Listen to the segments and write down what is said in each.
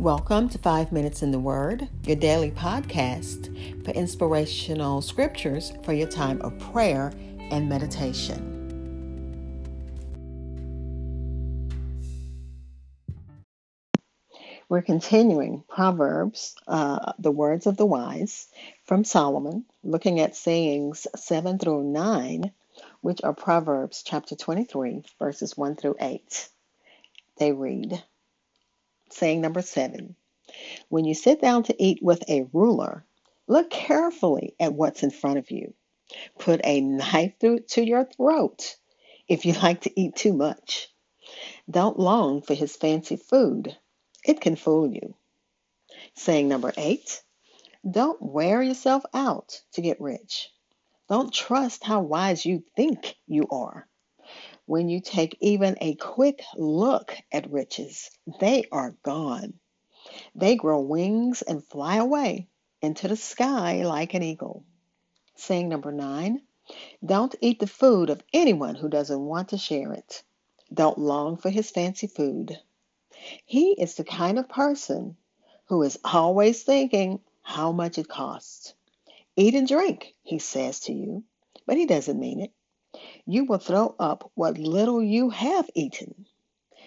Welcome to Five Minutes in the Word, your daily podcast for inspirational scriptures for your time of prayer and meditation. We're continuing Proverbs, uh, the words of the wise from Solomon, looking at sayings 7 through 9, which are Proverbs chapter 23, verses 1 through 8. They read, Saying number seven When you sit down to eat with a ruler, look carefully at what's in front of you. Put a knife through to your throat if you like to eat too much. Don't long for his fancy food, it can fool you. Saying number eight Don't wear yourself out to get rich. Don't trust how wise you think you are. When you take even a quick look at riches, they are gone. They grow wings and fly away into the sky like an eagle. Saying number nine, don't eat the food of anyone who doesn't want to share it. Don't long for his fancy food. He is the kind of person who is always thinking how much it costs. Eat and drink, he says to you, but he doesn't mean it you will throw up what little you have eaten.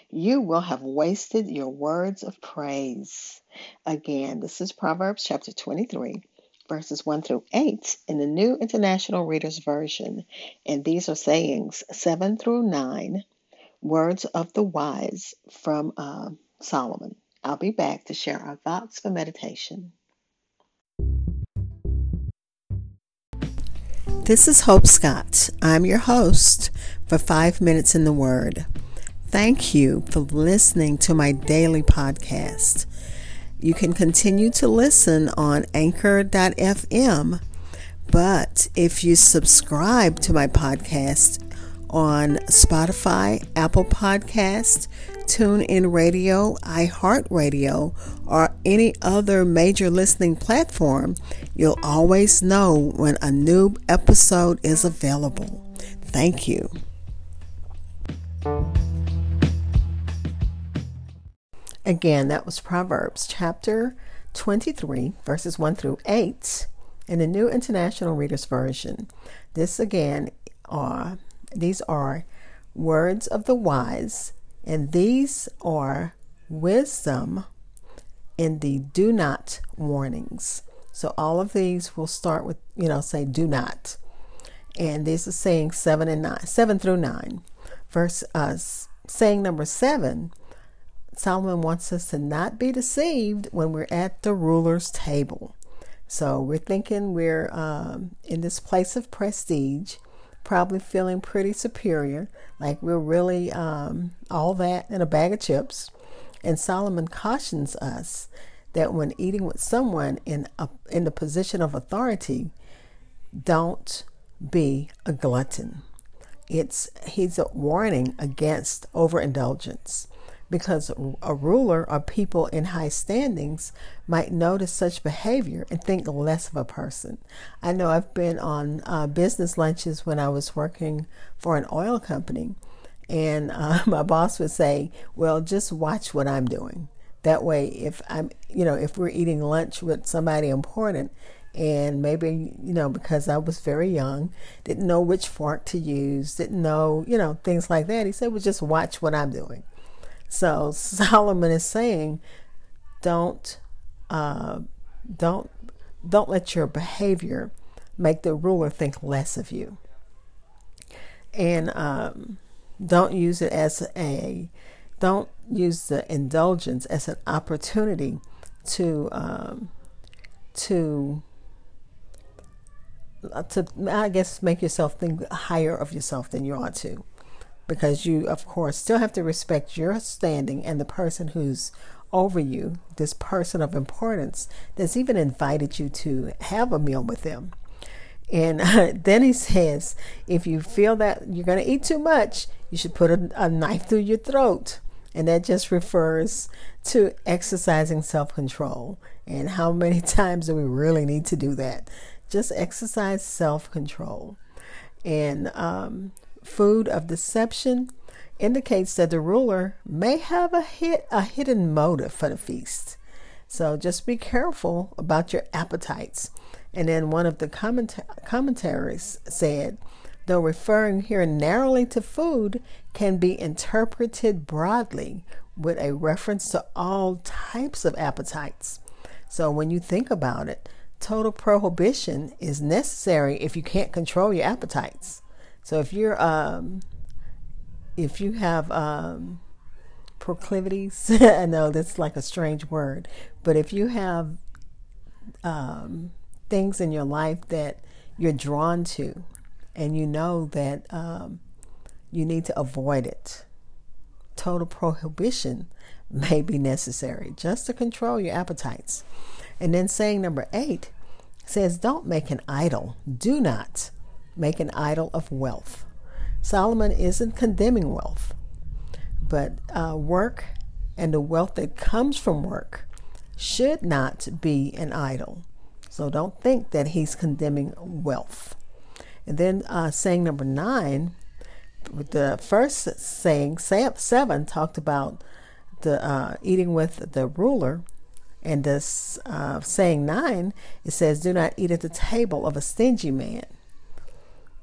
You will have wasted your words of praise. Again, this is Proverbs chapter 23, verses 1 through 8 in the New International Reader's Version. And these are sayings 7 through 9, words of the wise from uh, Solomon. I'll be back to share our thoughts for meditation. This is Hope Scott. I'm your host for Five Minutes in the Word. Thank you for listening to my daily podcast. You can continue to listen on anchor.fm, but if you subscribe to my podcast on Spotify, Apple Podcast, TuneIn Radio, iHeartRadio, or any other major listening platform, you'll always know when a new episode is available. Thank you. Again, that was Proverbs chapter 23, verses 1 through 8 in the New International Reader's Version. This again are these are words of the wise and these are wisdom in the do not warnings. So all of these will start with, you know, say do not. And this is saying seven and nine, seven through nine. Verse uh, saying number seven, Solomon wants us to not be deceived when we're at the ruler's table. So we're thinking we're um, in this place of prestige probably feeling pretty superior, like we're really um, all that in a bag of chips. And Solomon cautions us that when eating with someone in a, in the position of authority, don't be a glutton. It's he's a warning against overindulgence because a ruler or people in high standings might notice such behavior and think less of a person. I know I've been on uh, business lunches when I was working for an oil company, and uh, my boss would say, Well, just watch what I'm doing. That way, if I'm, you know, if we're eating lunch with somebody important, and maybe you know because i was very young didn't know which fork to use didn't know you know things like that he said well just watch what i'm doing so Solomon is saying, don't, uh, don't, don't let your behavior make the ruler think less of you, and um, don't use it as a, don't use the indulgence as an opportunity to, um, to to I guess make yourself think higher of yourself than you ought to because you, of course, still have to respect your standing and the person who's over you, this person of importance that's even invited you to have a meal with them. And then he says, if you feel that you're going to eat too much, you should put a, a knife through your throat. And that just refers to exercising self control. And how many times do we really need to do that? Just exercise self control. And um, food of deception indicates that the ruler may have a hit a hidden motive for the feast. So just be careful about your appetites. And then one of the commentaries said, though referring here narrowly to food, can be interpreted broadly with a reference to all types of appetites. So when you think about it, total prohibition is necessary if you can't control your appetites. So if you're um, if you have um, proclivities, I know that's like a strange word, but if you have um, things in your life that you're drawn to, and you know that um, you need to avoid it, total prohibition may be necessary just to control your appetites. And then saying number eight says, Don't make an idol. Do not make an idol of wealth. Solomon isn't condemning wealth, but uh, work and the wealth that comes from work should not be an idol. So don't think that he's condemning wealth. And then uh, saying number nine, the first saying, seven, talked about the uh, eating with the ruler. And this uh, saying nine, it says, Do not eat at the table of a stingy man.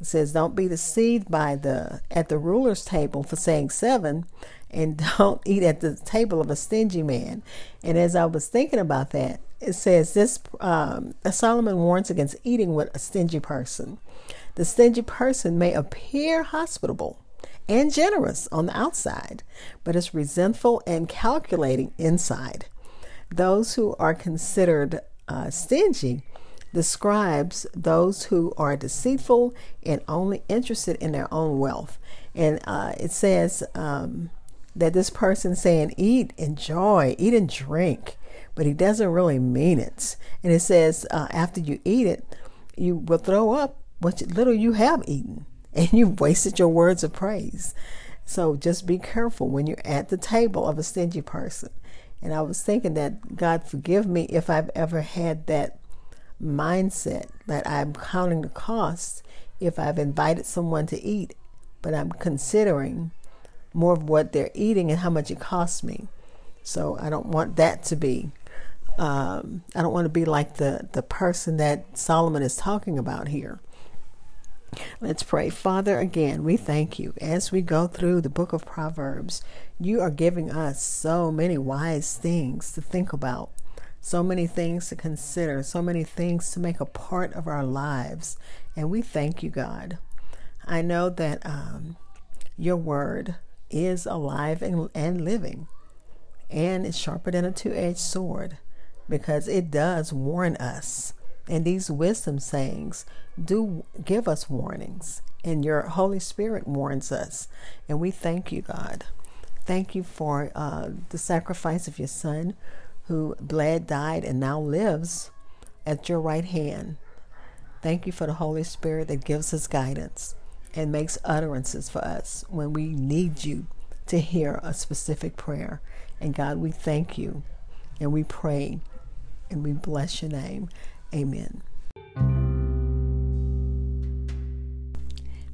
It says, Don't be deceived by the at the ruler's table for saying seven, and don't eat at the table of a stingy man. And as I was thinking about that, it says this um, Solomon warns against eating with a stingy person. The stingy person may appear hospitable and generous on the outside, but is resentful and calculating inside. Those who are considered uh, stingy describes those who are deceitful and only interested in their own wealth. And uh, it says um, that this person saying, eat, enjoy, eat and drink, but he doesn't really mean it. And it says, uh, after you eat it, you will throw up what little you have eaten, and you've wasted your words of praise. So just be careful when you're at the table of a stingy person. And I was thinking that God forgive me if I've ever had that mindset that I'm counting the cost if I've invited someone to eat, but I'm considering more of what they're eating and how much it costs me. So I don't want that to be. Um, I don't want to be like the the person that Solomon is talking about here. Let's pray. Father, again, we thank you as we go through the book of Proverbs. You are giving us so many wise things to think about, so many things to consider, so many things to make a part of our lives. And we thank you, God. I know that um, your word is alive and, and living, and it's sharper than a two edged sword because it does warn us and these wisdom sayings do give us warnings, and your Holy Spirit warns us. And we thank you, God. Thank you for uh, the sacrifice of your Son who bled, died, and now lives at your right hand. Thank you for the Holy Spirit that gives us guidance and makes utterances for us when we need you to hear a specific prayer. And God, we thank you and we pray and we bless your name. Amen.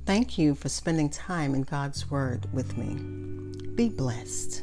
Thank you for spending time in God's Word with me. Be blessed.